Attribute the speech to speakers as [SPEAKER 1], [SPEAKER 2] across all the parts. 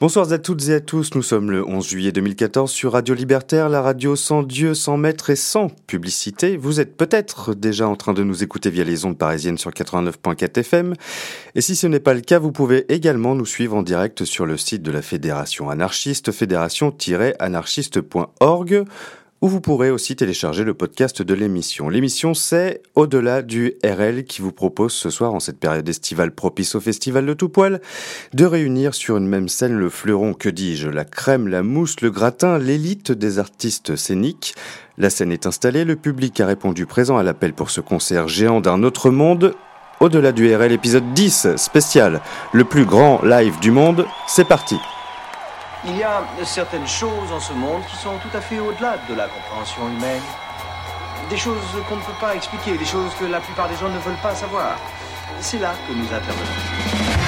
[SPEAKER 1] Bonsoir à toutes et à tous, nous sommes le 11 juillet 2014 sur Radio Libertaire, la radio sans Dieu, sans maître et sans publicité. Vous êtes peut-être déjà en train de nous écouter via les ondes parisiennes sur 89.4 FM. Et si ce n'est pas le cas, vous pouvez également nous suivre en direct sur le site de la Fédération anarchiste, fédération-anarchiste.org où vous pourrez aussi télécharger le podcast de l'émission. L'émission, c'est Au-delà du RL qui vous propose ce soir, en cette période estivale propice au festival de tout poil, de réunir sur une même scène le fleuron, que dis-je, la crème, la mousse, le gratin, l'élite des artistes scéniques. La scène est installée, le public a répondu présent à l'appel pour ce concert géant d'un autre monde. Au-delà du RL, épisode 10, spécial, le plus grand live du monde, c'est parti.
[SPEAKER 2] Il y a certaines choses en ce monde qui sont tout à fait au-delà de la compréhension humaine. Des choses qu'on ne peut pas expliquer, des choses que la plupart des gens ne veulent pas savoir. C'est là que nous intervenons.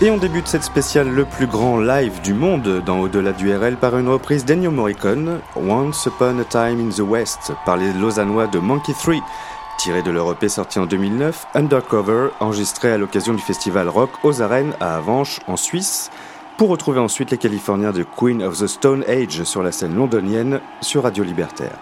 [SPEAKER 1] Et on débute cette spéciale le plus grand live du monde dans Au-delà du RL par une reprise d'Ennio Morricone, Once Upon a Time in the West, par les Lausannois de Monkey 3, tiré de leur EP sorti en 2009, Undercover, enregistré à l'occasion du festival rock aux arènes à Avanches en Suisse, pour retrouver ensuite les Californiens de Queen of the Stone Age sur la scène londonienne sur Radio Libertaire.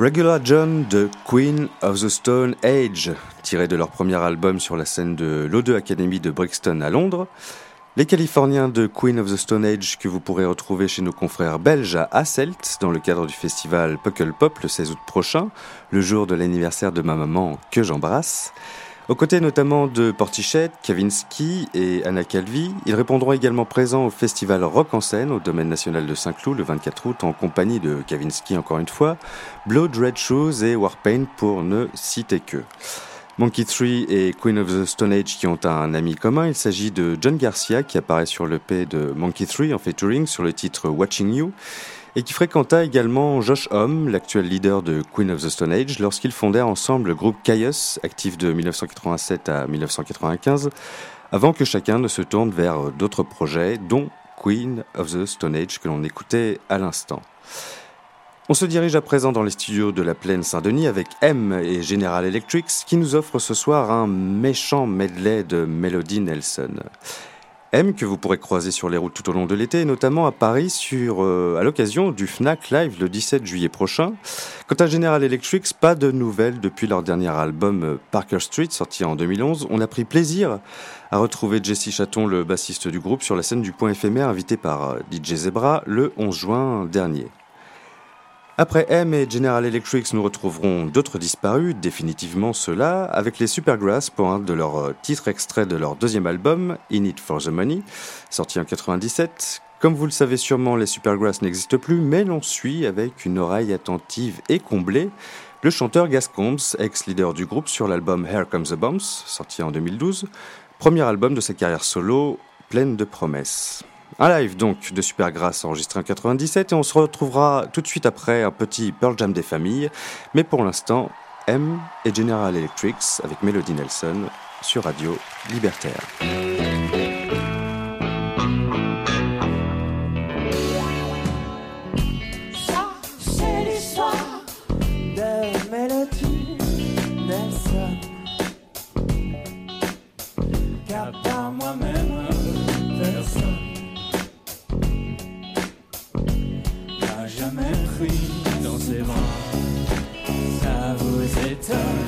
[SPEAKER 1] Regular John de Queen of the Stone Age, tiré de leur premier album sur la scène de l'O2 Academy de Brixton à Londres. Les Californiens de Queen of the Stone Age que vous pourrez retrouver chez nos confrères belges à Hasselt dans le cadre du festival Puckle Pop le 16 août prochain, le jour de l'anniversaire de ma maman que j'embrasse. Aux côtés notamment de Portichette, Kavinsky et Anna Calvi, ils répondront également présents au festival Rock en scène au domaine national de Saint-Cloud le 24 août en compagnie de Kavinsky encore une fois, Blood Red Shoes et Warpaint pour ne citer que. Monkey 3 et Queen of the Stone Age qui ont un ami commun, il s'agit de John Garcia qui apparaît sur le P de Monkey 3 en featuring sur le titre Watching You et qui fréquenta également Josh Homme, l'actuel leader de Queen of the Stone Age, lorsqu'ils fondèrent ensemble le groupe Caius, actif de 1987 à 1995, avant que chacun ne se tourne vers d'autres projets, dont Queen of the Stone Age que l'on écoutait à l'instant. On se dirige à présent dans les studios de la plaine Saint-Denis avec M et General Electrics qui nous offrent ce soir un méchant medley de Melody Nelson. M que vous pourrez croiser sur les routes tout au long de l'été, notamment à Paris sur, euh, à l'occasion du FNAC Live le 17 juillet prochain. Quant à General Electric, pas de nouvelles depuis leur dernier album euh, Parker Street sorti en 2011. On a pris plaisir à retrouver Jesse Chaton, le bassiste du groupe, sur la scène du point éphémère invité par euh, DJ Zebra le 11 juin dernier. Après M et General Electric, nous retrouverons d'autres disparus, définitivement ceux-là, avec les Supergrass pour un de leurs euh, titres extraits de leur deuxième album, In It For The Money, sorti en 97. Comme vous le savez sûrement, les Supergrass n'existent plus, mais l'on suit avec une oreille attentive et comblée le chanteur Gas Combs, ex-leader du groupe sur l'album Here Comes the Bombs, sorti en 2012, premier album de sa carrière solo, pleine de promesses. Un live donc de Supergrass enregistré en 97 et on se retrouvera tout de suite après un petit Pearl Jam des familles. Mais pour l'instant, M et General Electrics avec Melody Nelson sur Radio Libertaire.
[SPEAKER 3] return.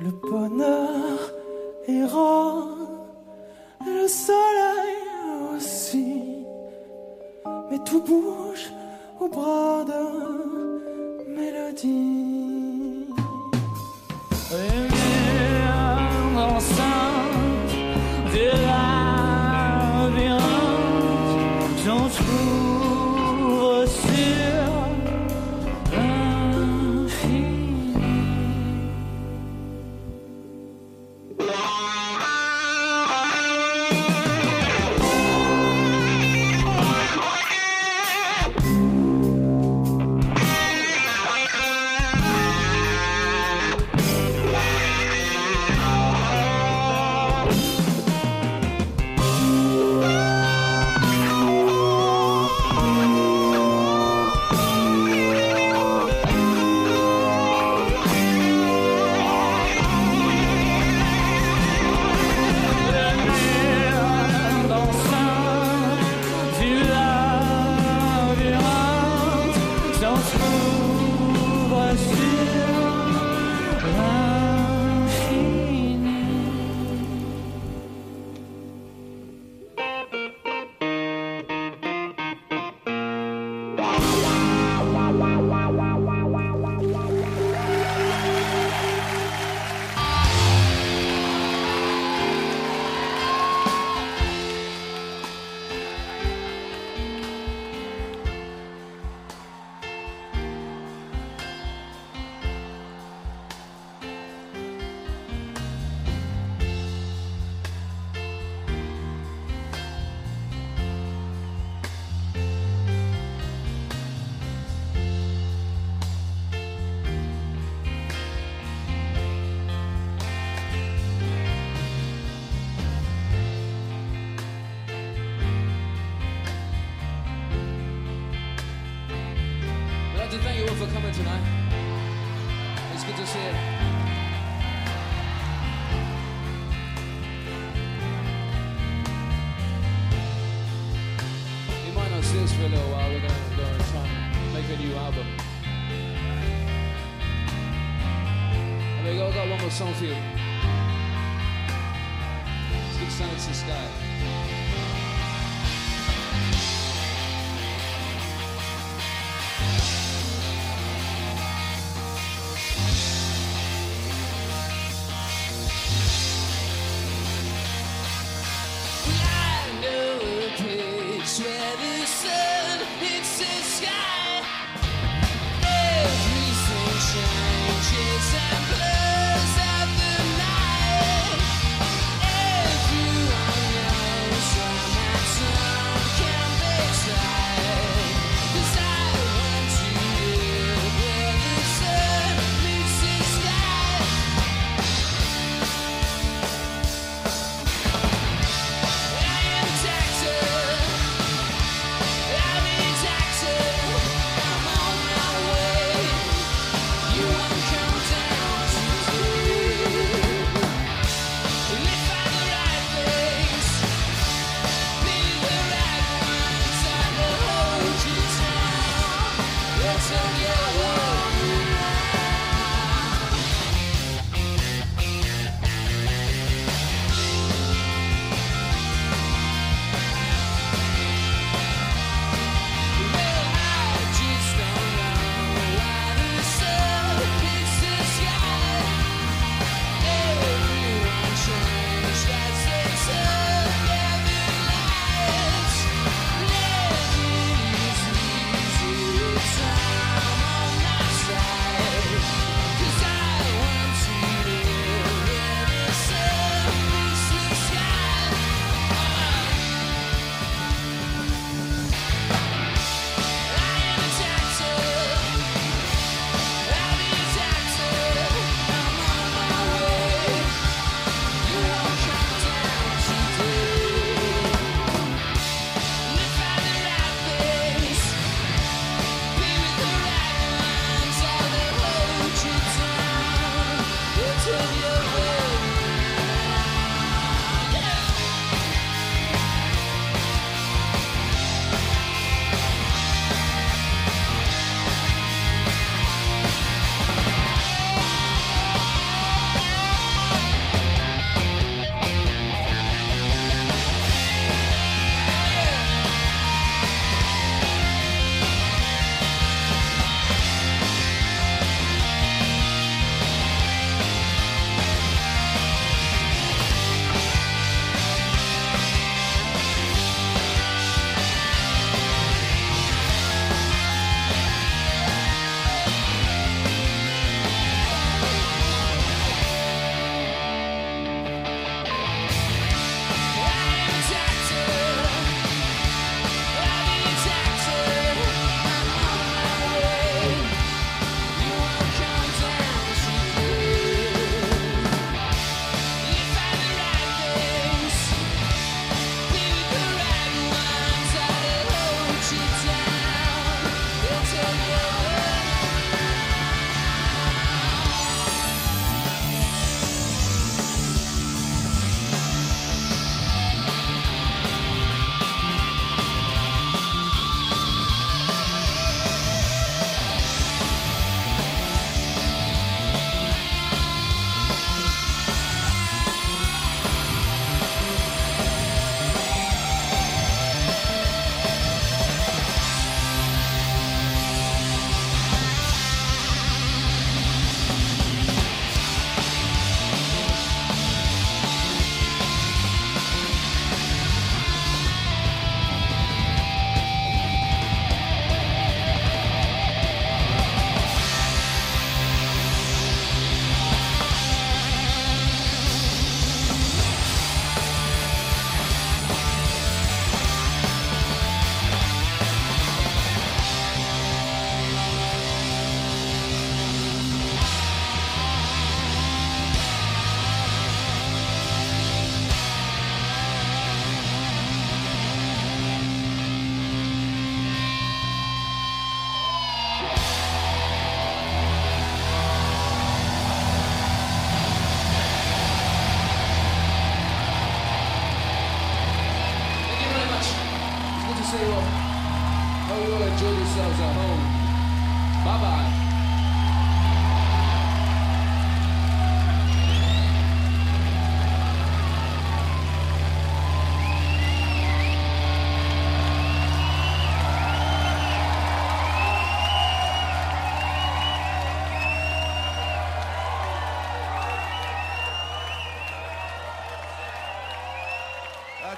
[SPEAKER 3] Le bonheur est rose, le soleil aussi, mais tout bouge au bras de mélodie.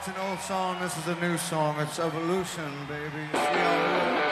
[SPEAKER 4] An old song. This is a new song. It's Evolution, baby.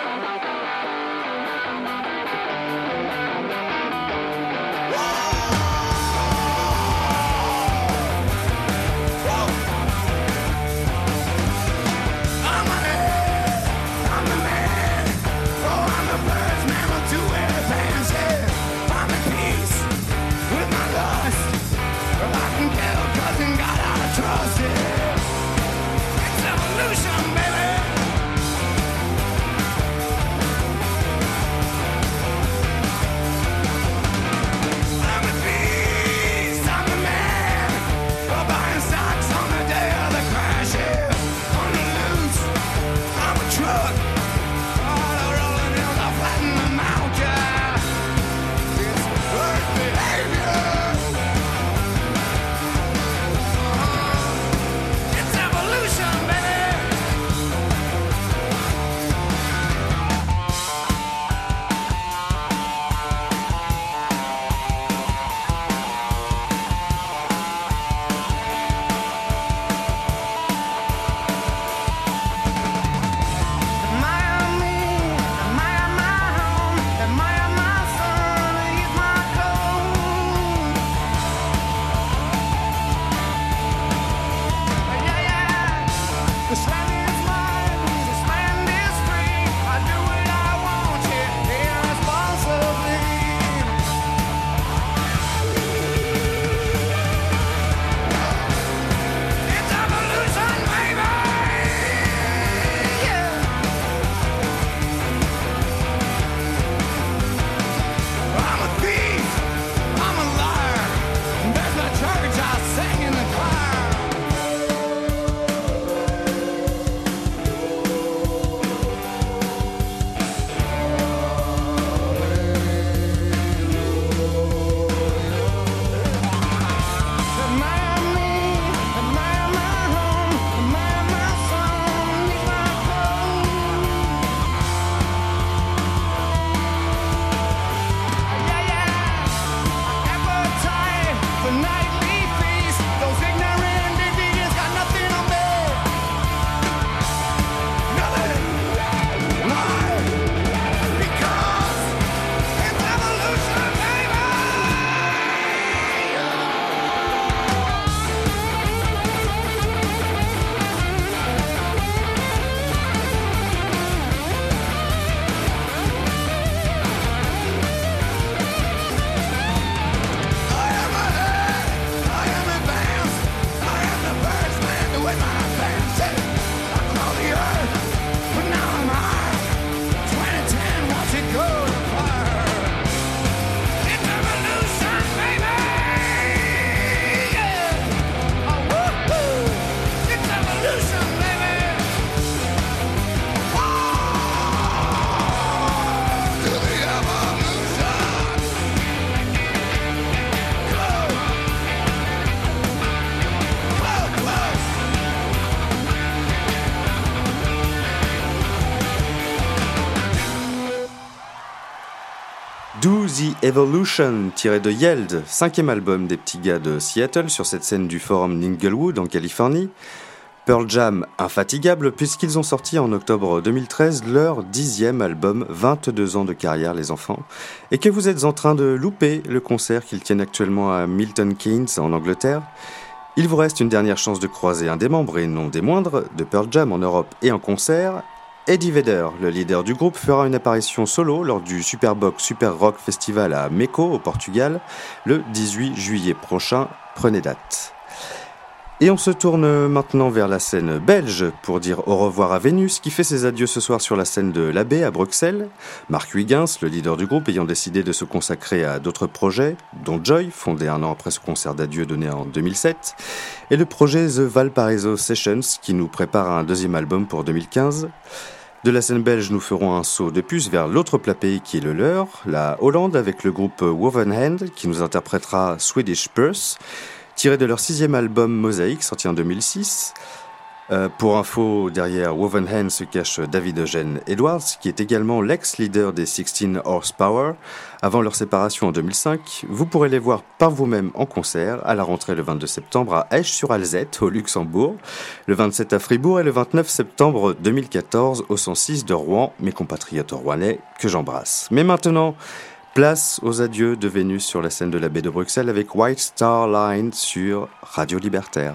[SPEAKER 1] Do the Evolution, tiré de Yeld, cinquième album des petits gars de Seattle sur cette scène du forum d'Inglewood en Californie. Pearl Jam infatigable puisqu'ils ont sorti en octobre 2013 leur dixième album, 22 ans de carrière les enfants, et que vous êtes en train de louper le concert qu'ils tiennent actuellement à Milton Keynes en Angleterre. Il vous reste une dernière chance de croiser un des membres, et non des moindres, de Pearl Jam en Europe et en concert. Eddie Vedder, le leader du groupe, fera une apparition solo lors du Superbox Super Rock Festival à Meco, au Portugal, le 18 juillet prochain. Prenez date. Et on se tourne maintenant vers la scène belge pour dire au revoir à Vénus qui fait ses adieux ce soir sur la scène de l'Abbé à Bruxelles. Marc Huygens, le leader du groupe, ayant décidé de se consacrer à d'autres projets, dont Joy, fondé un an après ce concert d'adieu donné en 2007, et le projet The Valparaiso Sessions qui nous prépare un deuxième album pour 2015. De la scène belge, nous ferons un saut de puce vers l'autre plat pays qui est le leur, la Hollande, avec le groupe Woven Hand, qui nous interprétera Swedish Purse, tiré de leur sixième album Mosaïque, sorti en 2006. Euh, pour info, derrière Woven Hand se cache David Eugène Edwards, qui est également l'ex-leader des 16 Horsepower. Avant leur séparation en 2005, vous pourrez les voir par vous-même en concert à la rentrée le 22 septembre à Esch-sur-Alzette, au Luxembourg, le 27 à Fribourg et le 29 septembre 2014 au 106 de Rouen, mes compatriotes rouennais que j'embrasse. Mais maintenant, place aux adieux de Vénus sur la scène de la baie de Bruxelles avec White Star Line sur Radio Libertaire.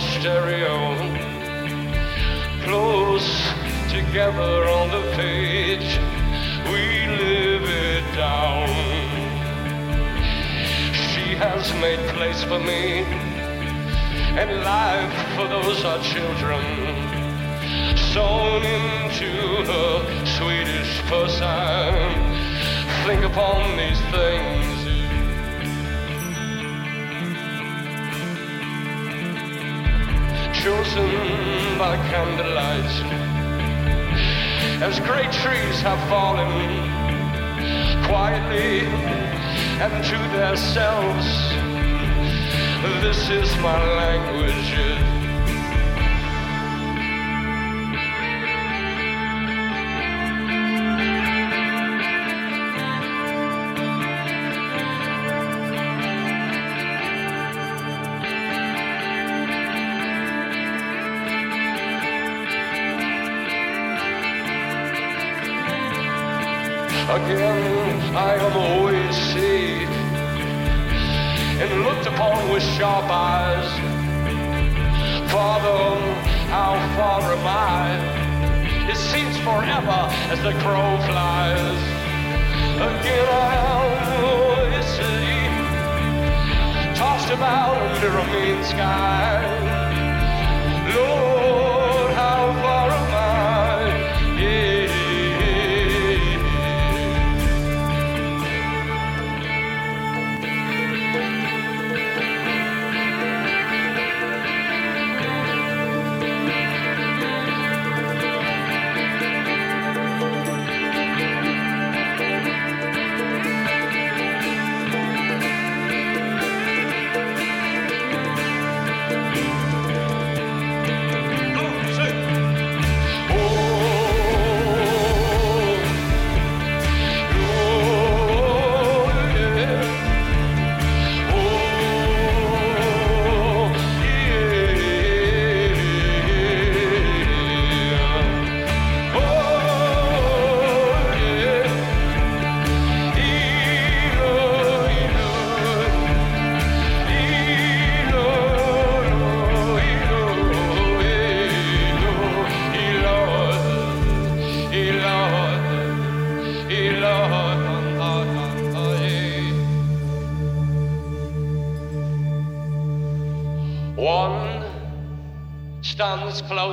[SPEAKER 5] Stereo. Close together on the page. We live it down. She has made place for me and life for those our children. Sewn into her Swedish person think upon these things. Chosen by candlelight, as great trees have fallen quietly and to themselves. This is my language. As the crow flies. Again, I am always tossed about under a mean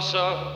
[SPEAKER 4] So.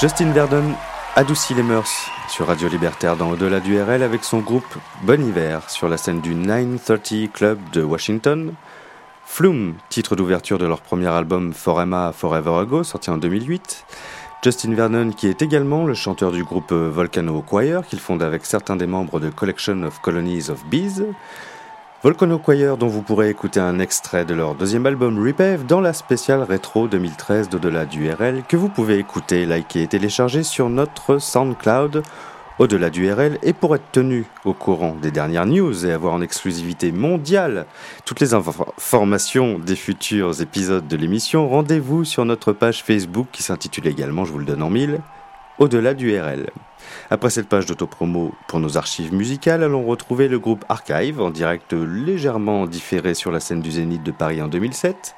[SPEAKER 1] Justin Verdon adoucit les mœurs sur Radio Libertaire dans Au-delà du RL avec son groupe Bon Hiver sur la scène du 930 Club de Washington. Flume, titre d'ouverture de leur premier album Forever Forever Ago, sorti en 2008. Justin Vernon, qui est également le chanteur du groupe Volcano Choir, qu'il fonde avec certains des membres de Collection of Colonies of Bees. Volcano Choir, dont vous pourrez écouter un extrait de leur deuxième album Repave dans la spéciale rétro 2013 d'Au-delà du RL, que vous pouvez écouter, liker et télécharger sur notre SoundCloud Au-delà du RL. Et pour être tenu au courant des dernières news et avoir en exclusivité mondiale toutes les informations des futurs épisodes de l'émission, rendez-vous sur notre page Facebook qui s'intitule également, je vous le donne en mille, Au-delà du RL. Après cette page d'autopromo pour nos archives musicales, allons retrouver le groupe Archive en direct légèrement différé sur la scène du Zénith de Paris en 2007,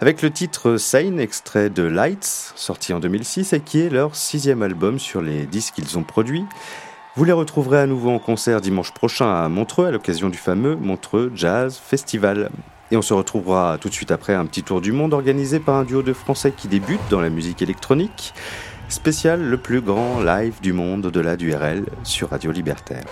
[SPEAKER 1] avec le titre Sane, extrait de Lights, sorti en 2006 et qui est leur sixième album sur les disques qu'ils ont produits. Vous les retrouverez à nouveau en concert dimanche prochain à Montreux à l'occasion du fameux Montreux Jazz Festival. Et on se retrouvera tout de suite après un petit tour du monde organisé par un duo de Français qui débute dans la musique électronique. Spécial le plus grand live du monde au-delà du RL sur Radio Libertaire.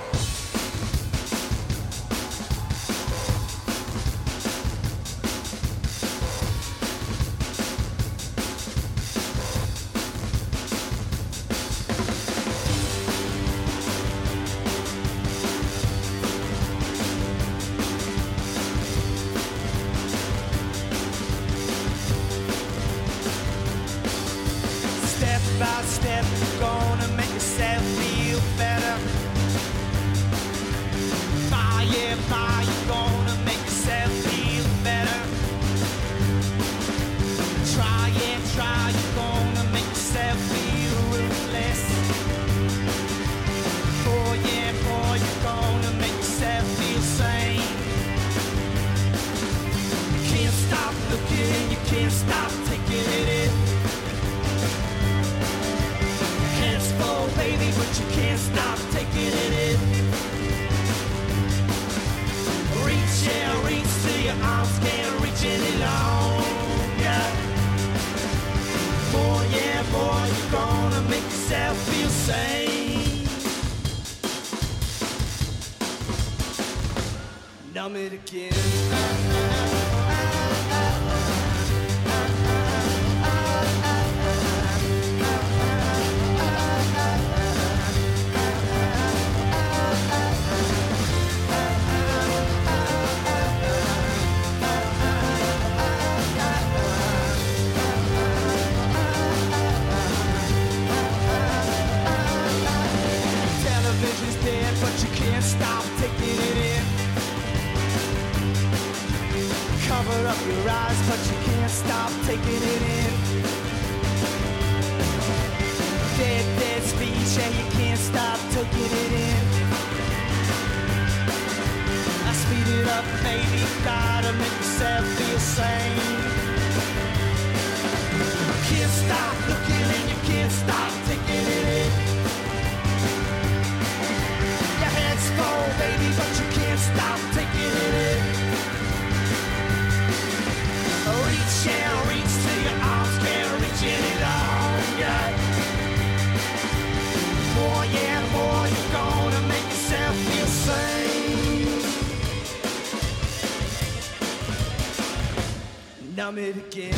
[SPEAKER 6] Again.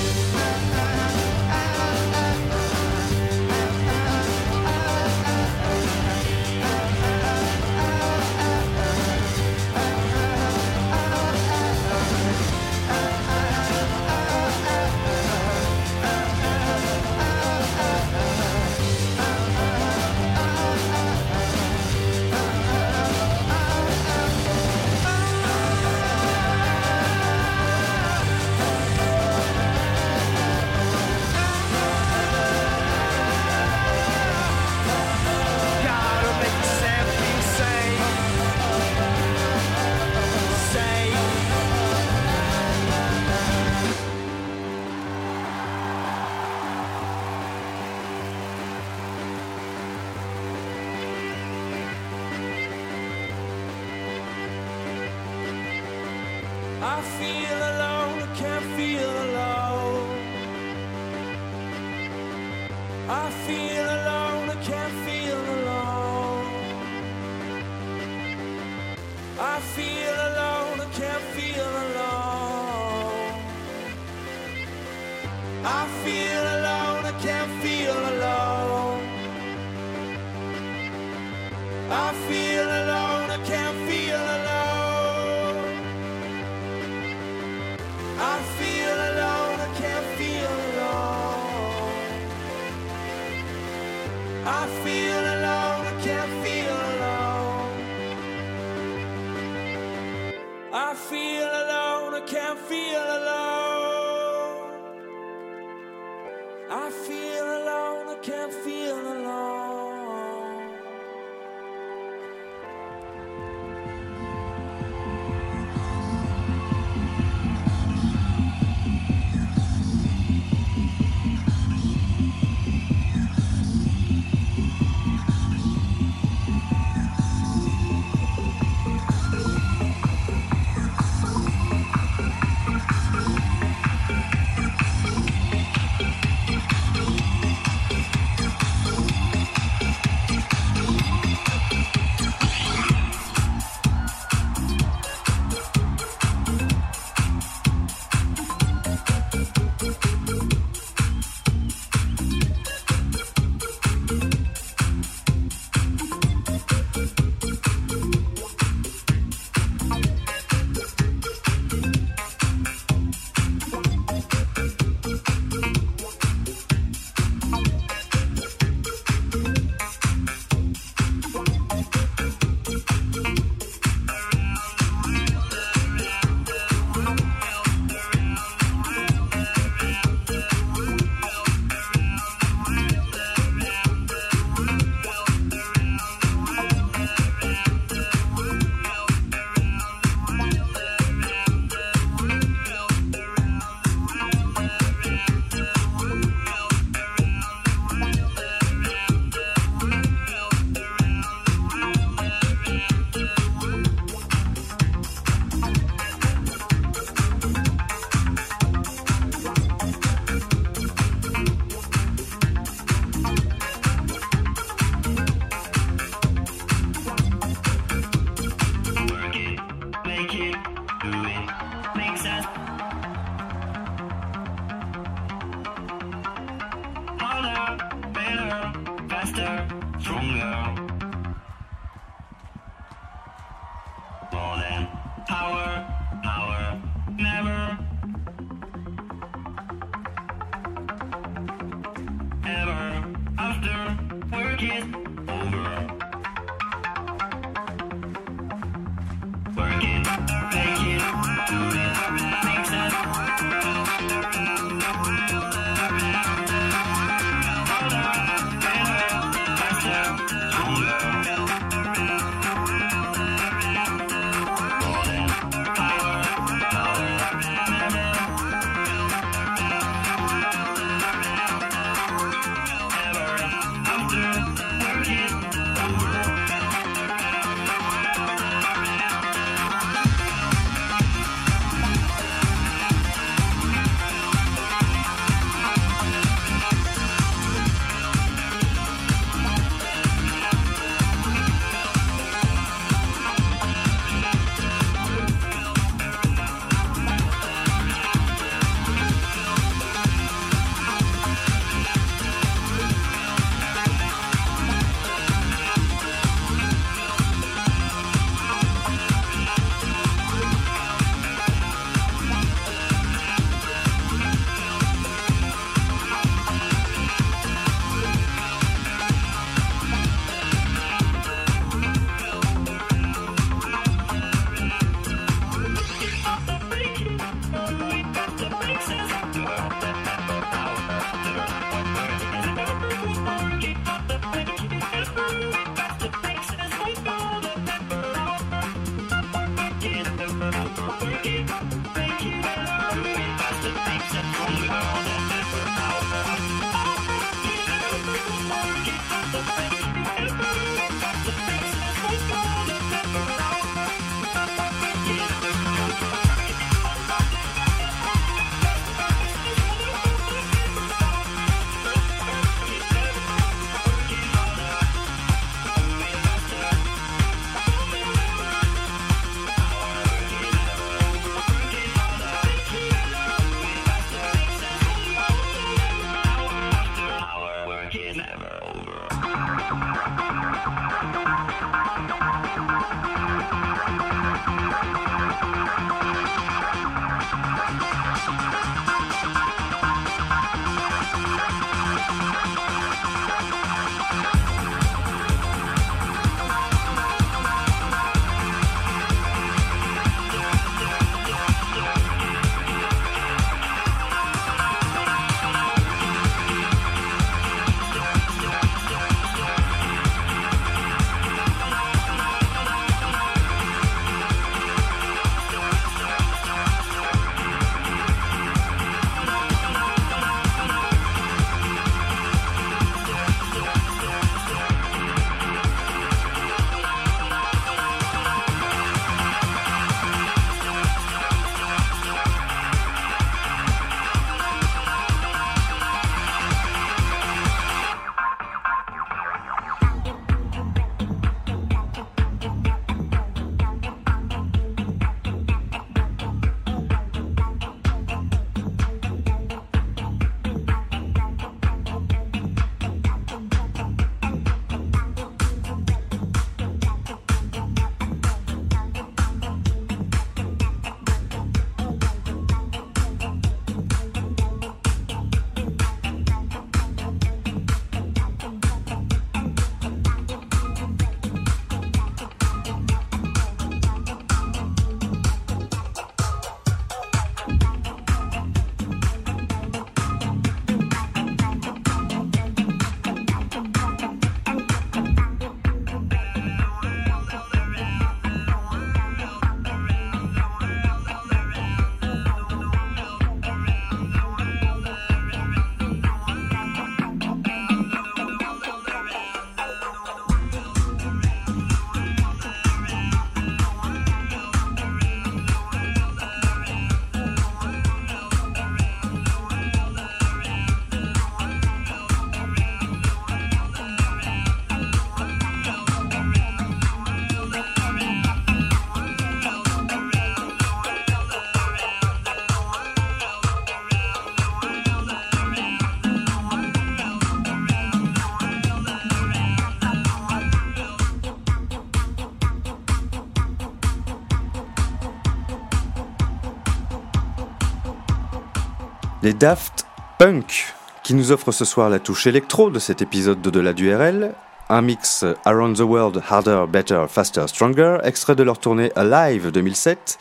[SPEAKER 1] Les Daft Punk, qui nous offrent ce soir la touche électro de cet épisode d'Au-delà du RL, un mix Around the World Harder, Better, Faster, Stronger, extrait de leur tournée Alive 2007,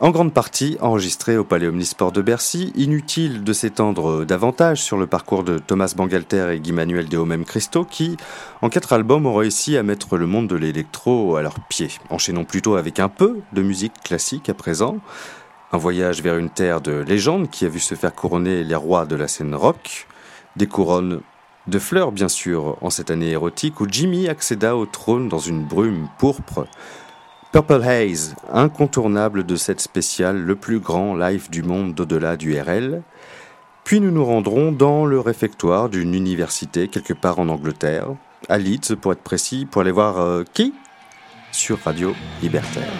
[SPEAKER 1] en grande partie enregistré au Palais Omnisport de Bercy. Inutile de s'étendre davantage sur le parcours de Thomas Bangalter et Guy Manuel de Homem Christo qui, en quatre albums, ont réussi à mettre le monde de l'électro à leurs pieds. Enchaînons plutôt avec un peu de musique classique à présent. Un voyage vers une terre de légende qui a vu se faire couronner les rois de la scène rock. Des couronnes de fleurs, bien sûr, en cette année érotique où Jimmy accéda au trône dans une brume pourpre. Purple Haze, incontournable de cette spéciale, le plus grand live du monde d'au-delà du RL. Puis nous nous rendrons dans le réfectoire d'une université quelque part en Angleterre, à Leeds pour être précis, pour aller voir euh, qui? Sur Radio Libertaire.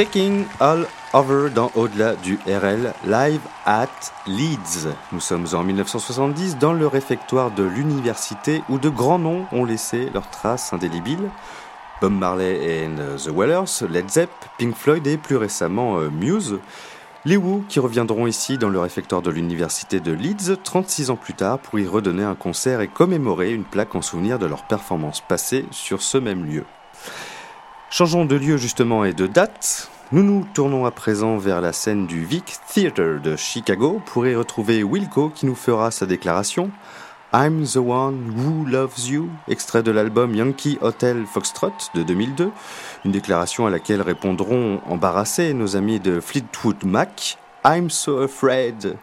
[SPEAKER 6] Checking All Over dans Au-delà du RL, live at Leeds. Nous sommes en 1970 dans le réfectoire de l'université où de grands noms ont laissé leurs traces indélébiles. Bob Marley and The Wailers, Led Zepp, Pink Floyd et plus récemment euh, Muse. Les Who qui reviendront ici dans le réfectoire de l'université de Leeds 36 ans plus tard pour y redonner un concert et commémorer une plaque en souvenir de leur performance passée sur ce même lieu. Changeons de lieu justement et de date. Nous nous tournons à présent vers la scène du Vic Theatre de Chicago pour y retrouver Wilco qui nous fera sa déclaration. I'm the one who loves you, extrait de l'album Yankee Hotel Foxtrot de 2002, une déclaration à laquelle répondront embarrassés nos amis de Fleetwood Mac. I'm so afraid.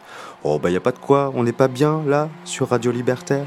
[SPEAKER 6] Oh bah y a pas de quoi, on n'est pas bien là sur Radio Libertaire.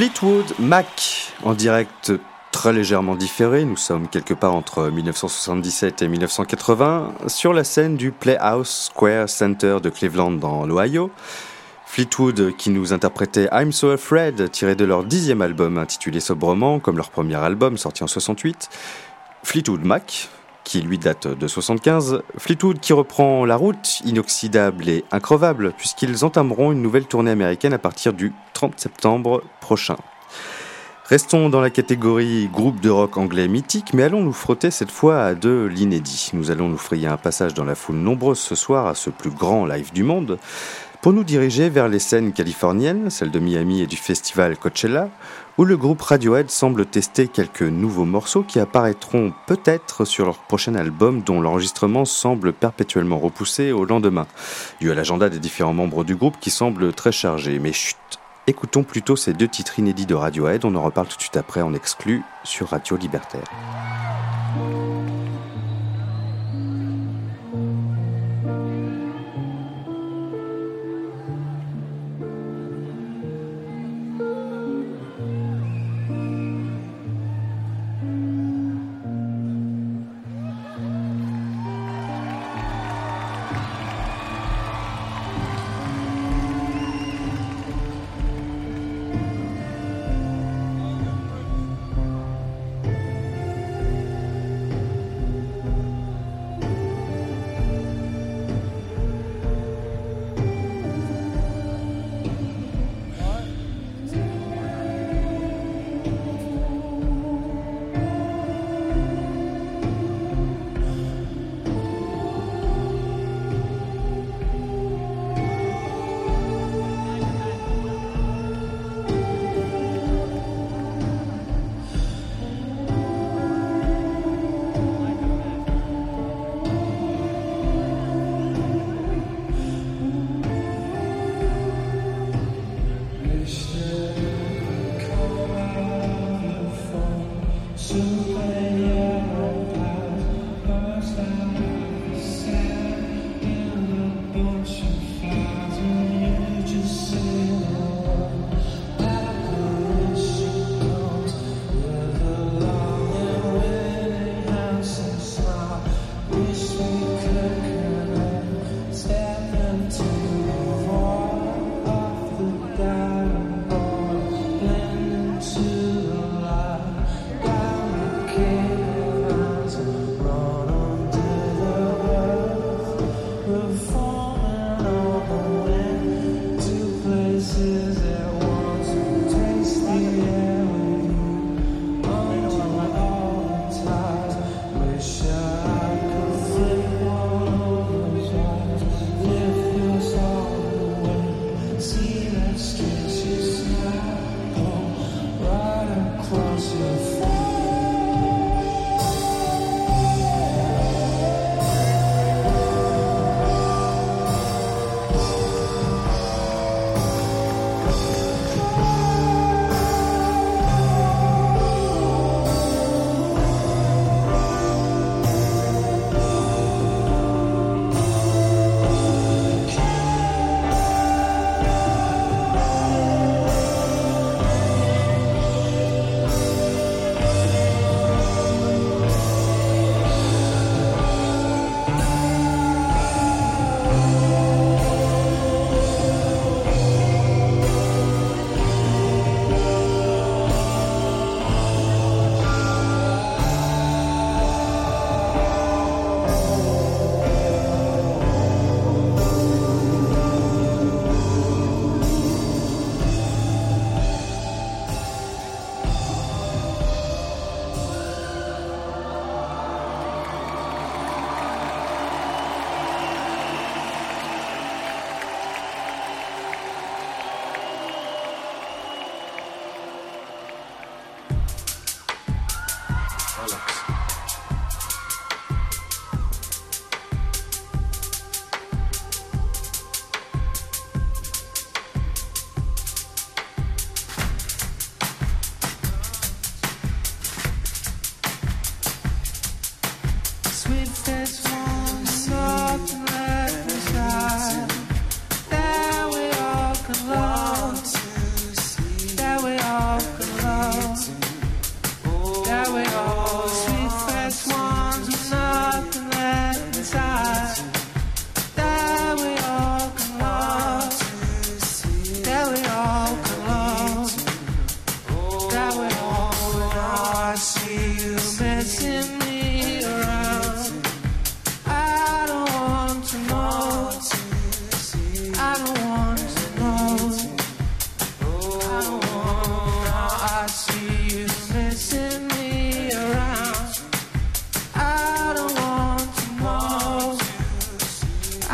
[SPEAKER 1] Fleetwood Mac, en direct très légèrement différé, nous sommes quelque part entre 1977 et 1980, sur la scène du Playhouse Square Center de Cleveland dans l'Ohio. Fleetwood qui nous interprétait I'm So Afraid, tiré de leur dixième album intitulé sobrement, comme leur premier album sorti en 68. Fleetwood Mac, qui lui date de 75. Fleetwood qui reprend la route, inoxydable et increvable, puisqu'ils entameront une nouvelle tournée américaine à partir du 30 septembre prochain. Restons dans la catégorie groupe de rock anglais mythique, mais allons nous frotter cette fois à de l'inédit. Nous allons nous frayer un passage dans la foule nombreuse ce soir à ce plus grand live du monde, pour nous diriger vers les scènes californiennes, celles de Miami et du festival Coachella, où le groupe Radiohead semble tester quelques nouveaux morceaux qui apparaîtront peut-être sur leur prochain album dont l'enregistrement semble perpétuellement repoussé au lendemain, dû à l'agenda des différents membres du groupe qui semble très chargé. Mais chut, écoutons plutôt ces deux titres inédits de Radiohead, on en reparle tout de suite après en exclu sur Radio Libertaire.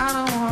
[SPEAKER 1] I don't want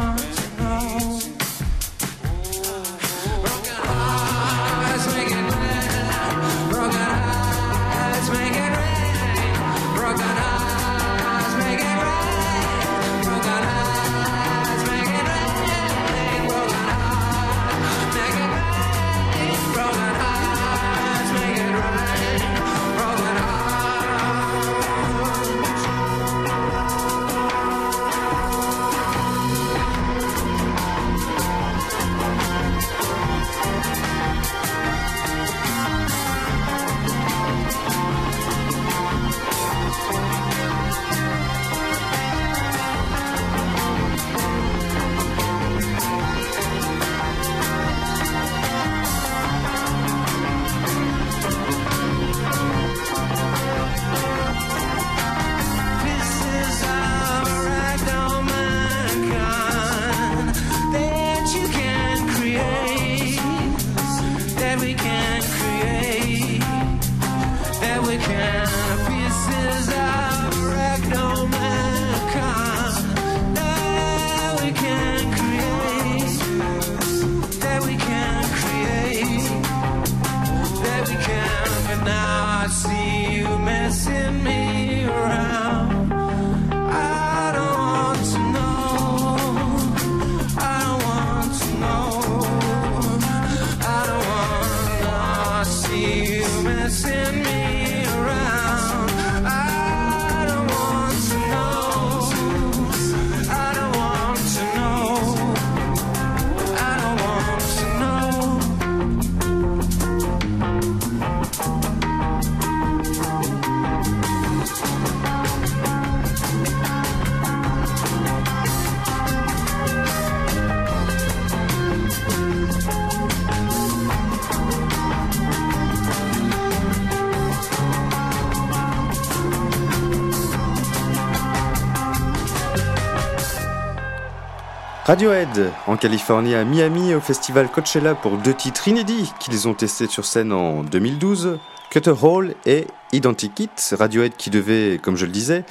[SPEAKER 1] Radiohead en Californie à Miami au festival Coachella pour deux titres inédits qu'ils ont testés sur scène en 2012, Cutter Hall et Identikit. Radiohead qui devait, comme je le disais,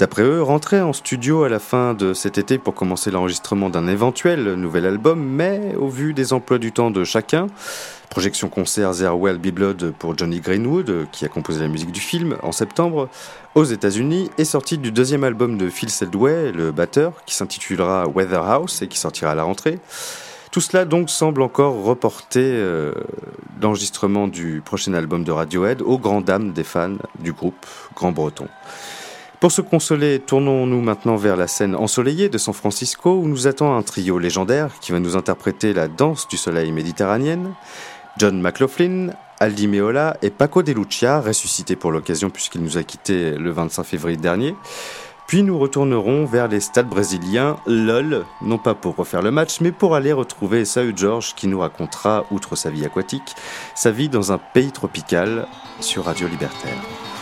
[SPEAKER 1] d'après eux, rentrer en studio à la fin de cet été pour commencer l'enregistrement d'un éventuel nouvel album, mais au vu des emplois du temps de chacun, projection concert There Will Be Blood pour Johnny Greenwood, qui a composé la musique du film en septembre, aux États-Unis, est sorti du deuxième album de Phil Seldway, le batteur, qui s'intitulera Weather House et qui sortira à la rentrée. Tout cela donc semble encore reporter euh, l'enregistrement du prochain album de Radiohead aux grandes dames des fans du groupe Grand Breton. Pour se consoler, tournons-nous maintenant vers la scène ensoleillée de San Francisco où nous attend un trio légendaire qui va nous interpréter la danse du soleil méditerranéenne. John McLaughlin, Aldi Meola et Paco De Lucia, ressuscité pour l'occasion puisqu'il nous a quittés le 25 février dernier. Puis nous retournerons vers les stades brésiliens, LOL, non pas pour refaire le match, mais pour aller retrouver Saül George qui nous racontera, outre sa vie aquatique, sa vie dans un pays tropical sur Radio Libertaire.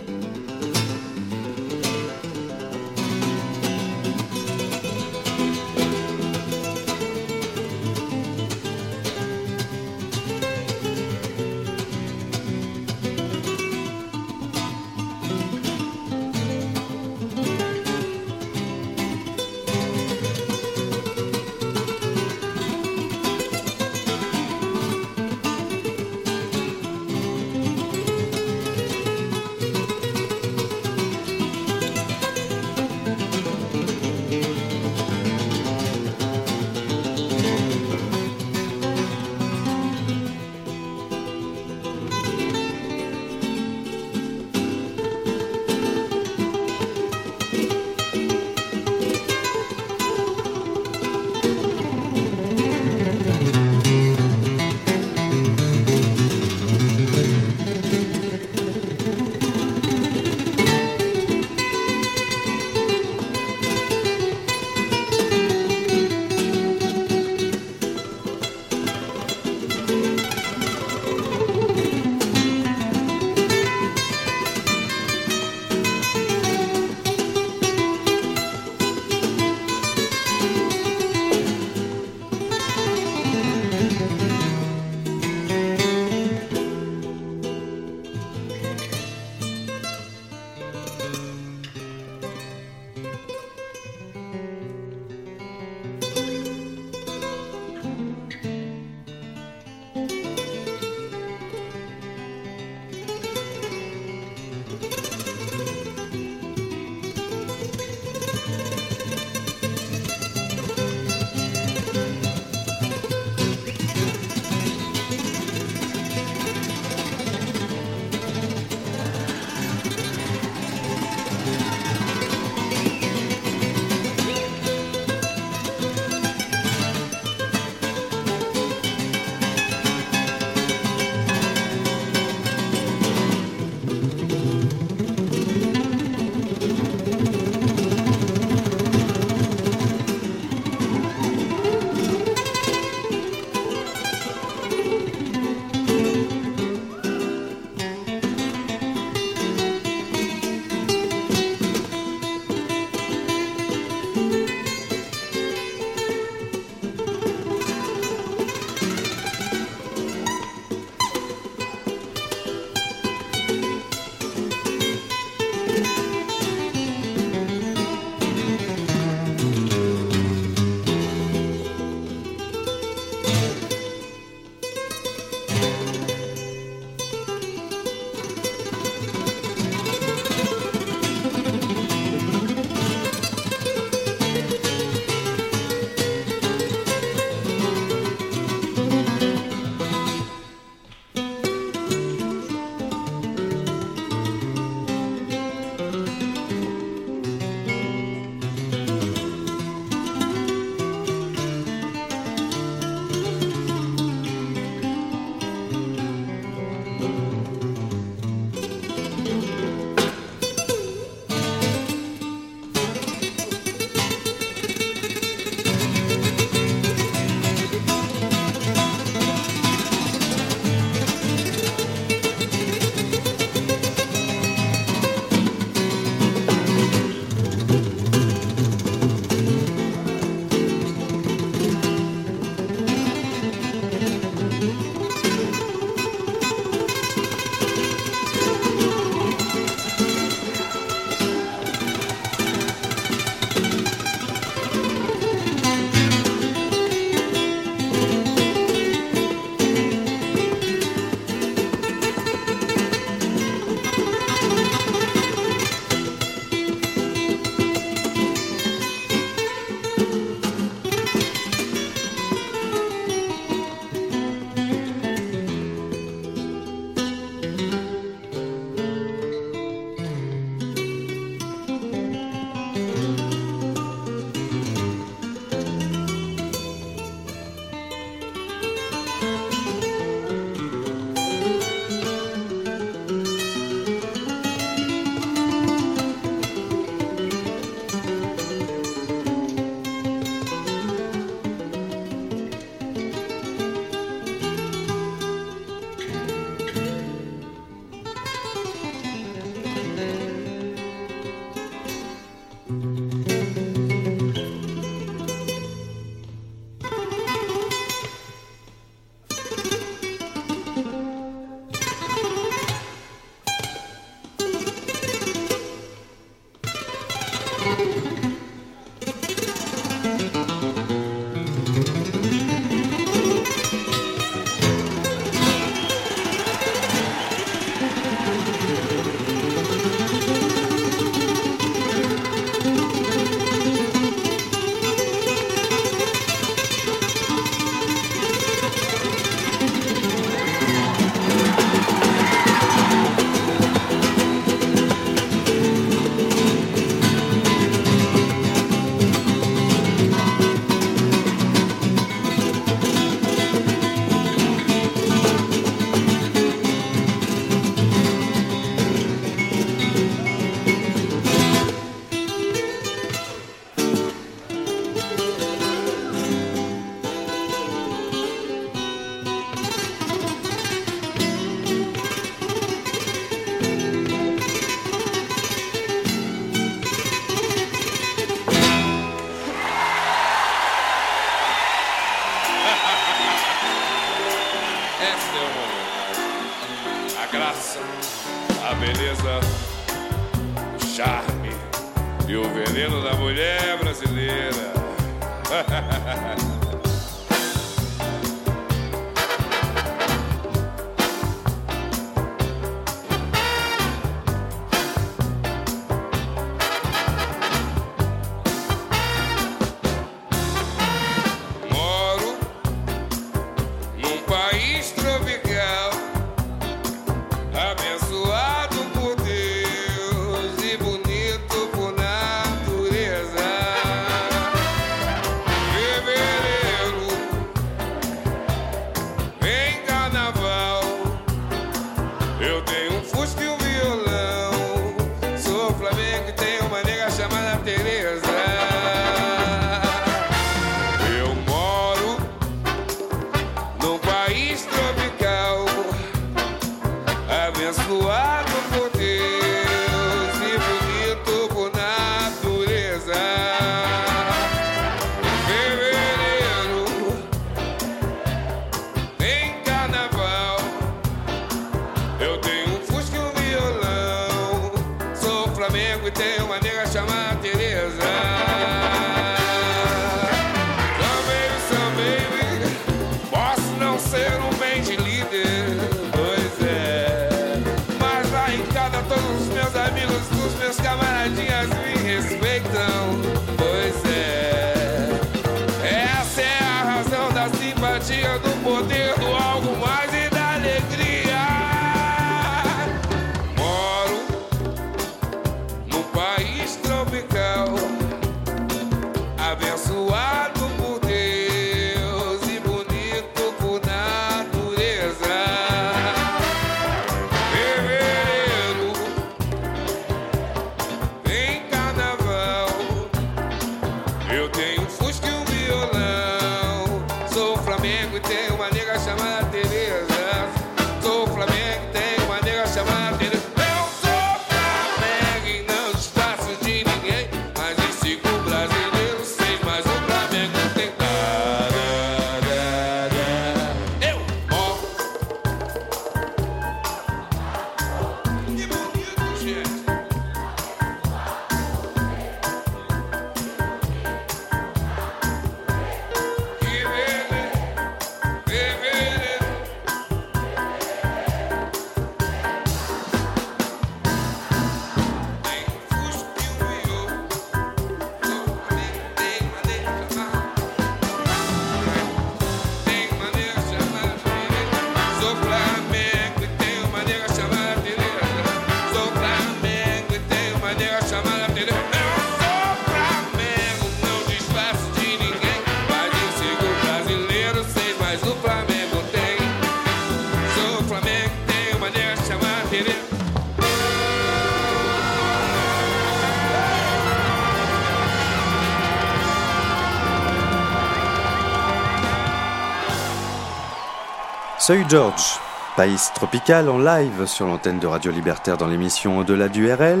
[SPEAKER 1] Salut George, pays tropical en live sur l'antenne de Radio Libertaire dans l'émission Au-delà du RL,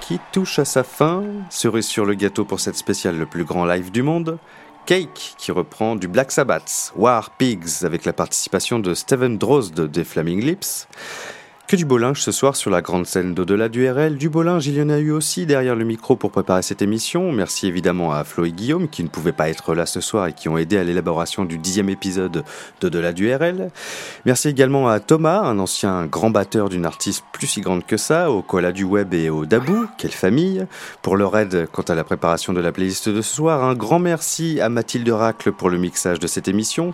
[SPEAKER 1] qui touche à sa fin. Cerise sur le gâteau pour cette spéciale le plus grand live du monde. Cake, qui reprend du Black Sabbath, War Pigs, avec la participation de Steven Drozd des Flaming Lips. Que du beau linge ce soir sur la grande scène d'au-delà du RL. Du beau linge, il y en a eu aussi derrière le micro pour préparer cette émission. Merci évidemment à Flo et Guillaume qui ne pouvaient pas être là ce soir et qui ont aidé à l'élaboration du dixième épisode d'au-delà du RL. Merci également à Thomas, un ancien grand batteur d'une artiste plus si grande que ça, au Koala du Web et au Dabou, quelle famille, pour leur aide quant à la préparation de la playlist de ce soir. Un grand merci à Mathilde Racle pour le mixage de cette émission.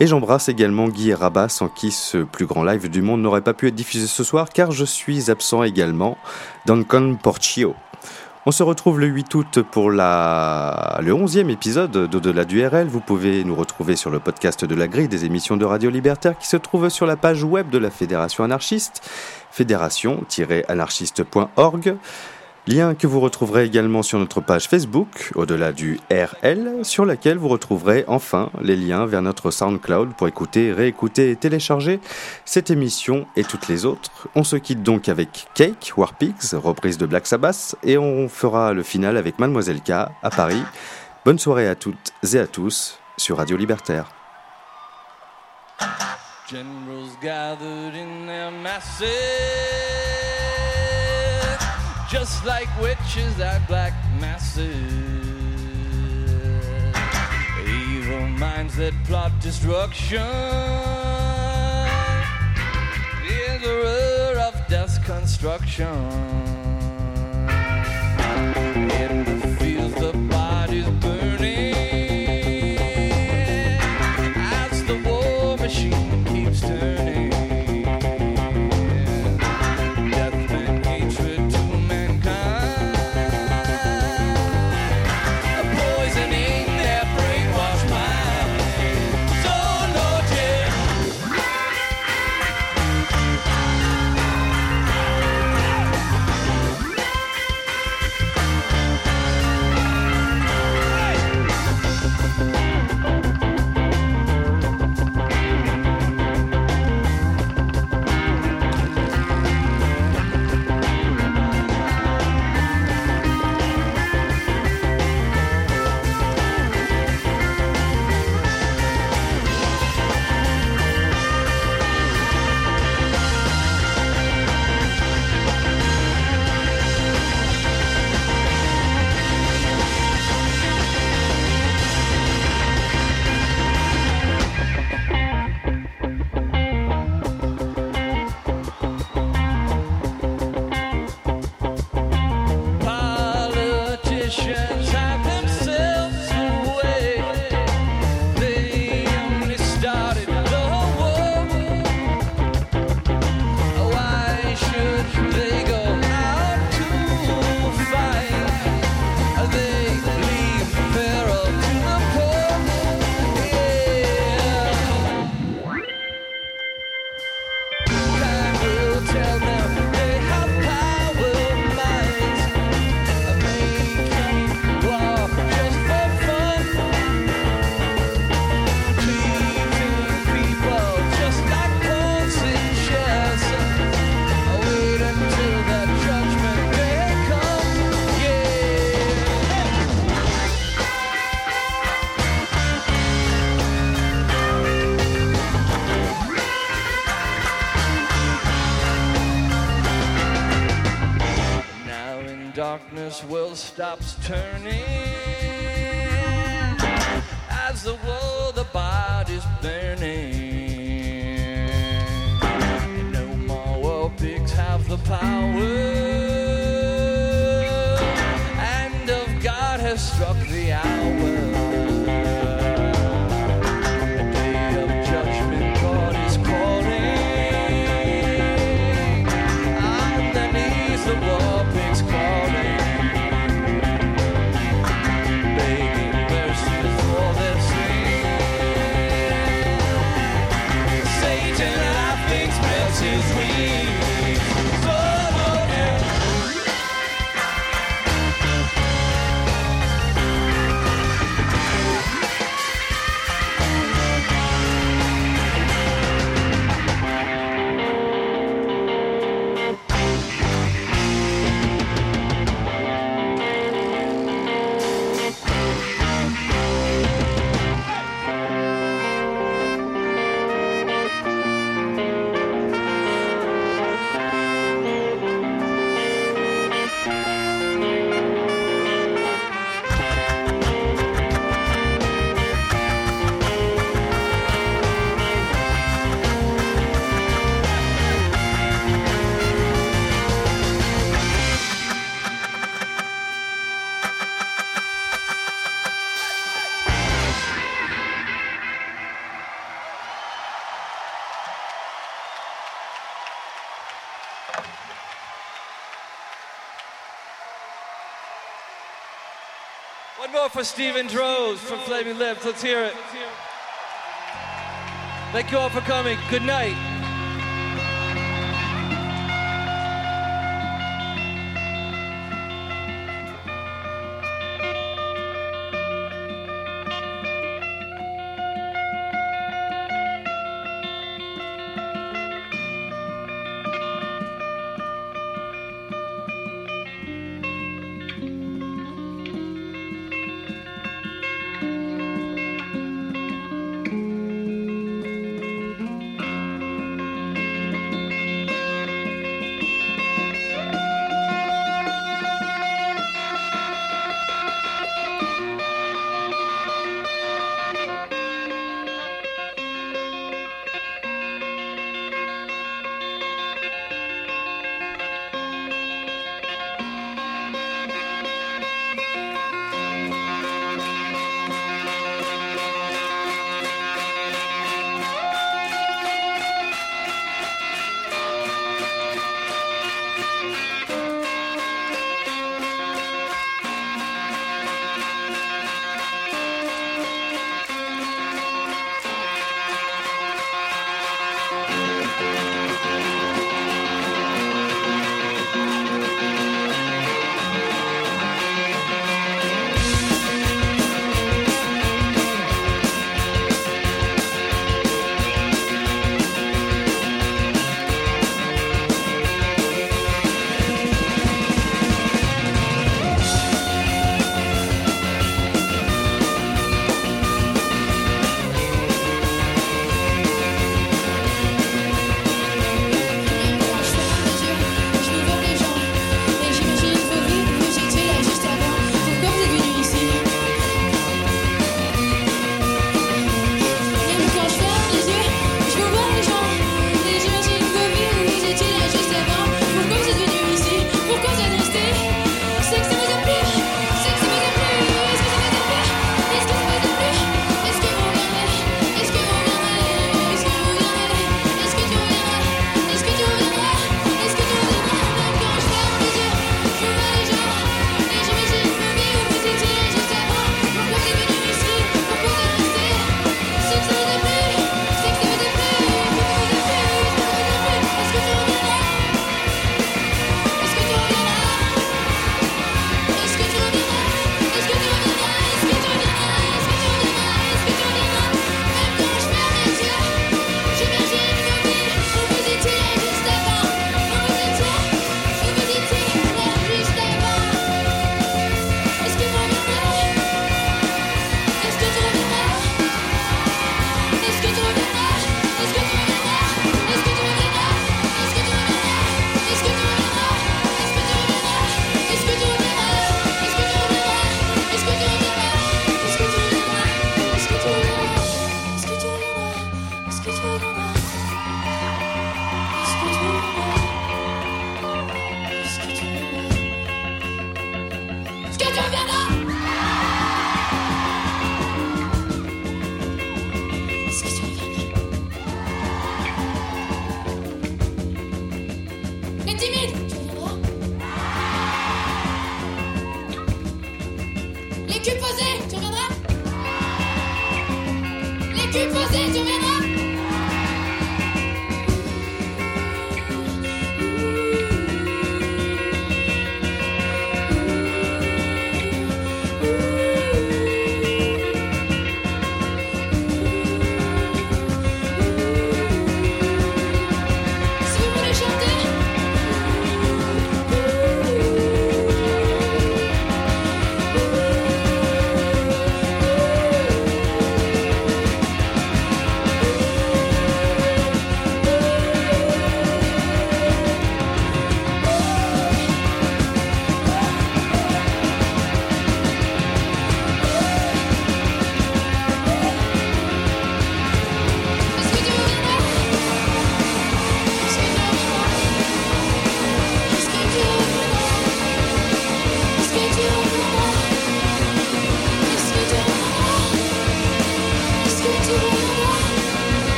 [SPEAKER 1] Et j'embrasse également Guy et Rabat, sans qui ce plus grand live du monde n'aurait pas pu être diffusé ce soir, car je suis absent également. Duncan Porcio. On se retrouve le 8 août pour le 11e épisode d'Au-delà du RL. Vous pouvez nous retrouver sur le podcast de la grille des émissions de Radio Libertaire qui se trouve sur la page web de la Fédération anarchiste, fédération-anarchiste.org. Lien que vous retrouverez également sur notre page Facebook, au-delà du RL, sur laquelle vous retrouverez enfin les liens vers notre SoundCloud pour écouter, réécouter et télécharger cette émission et toutes les autres. On se quitte donc avec Cake, Warpigs, reprise de Black Sabbath, et on fera le final avec Mademoiselle K à Paris. Bonne soirée à toutes et à tous sur Radio Libertaire.
[SPEAKER 7] just like witches and black masses, evil minds that plot destruction the roar of dust construction. stops for Stephen Droz from Flaming Lips. Let's hear it. Thank you all for coming. Good night.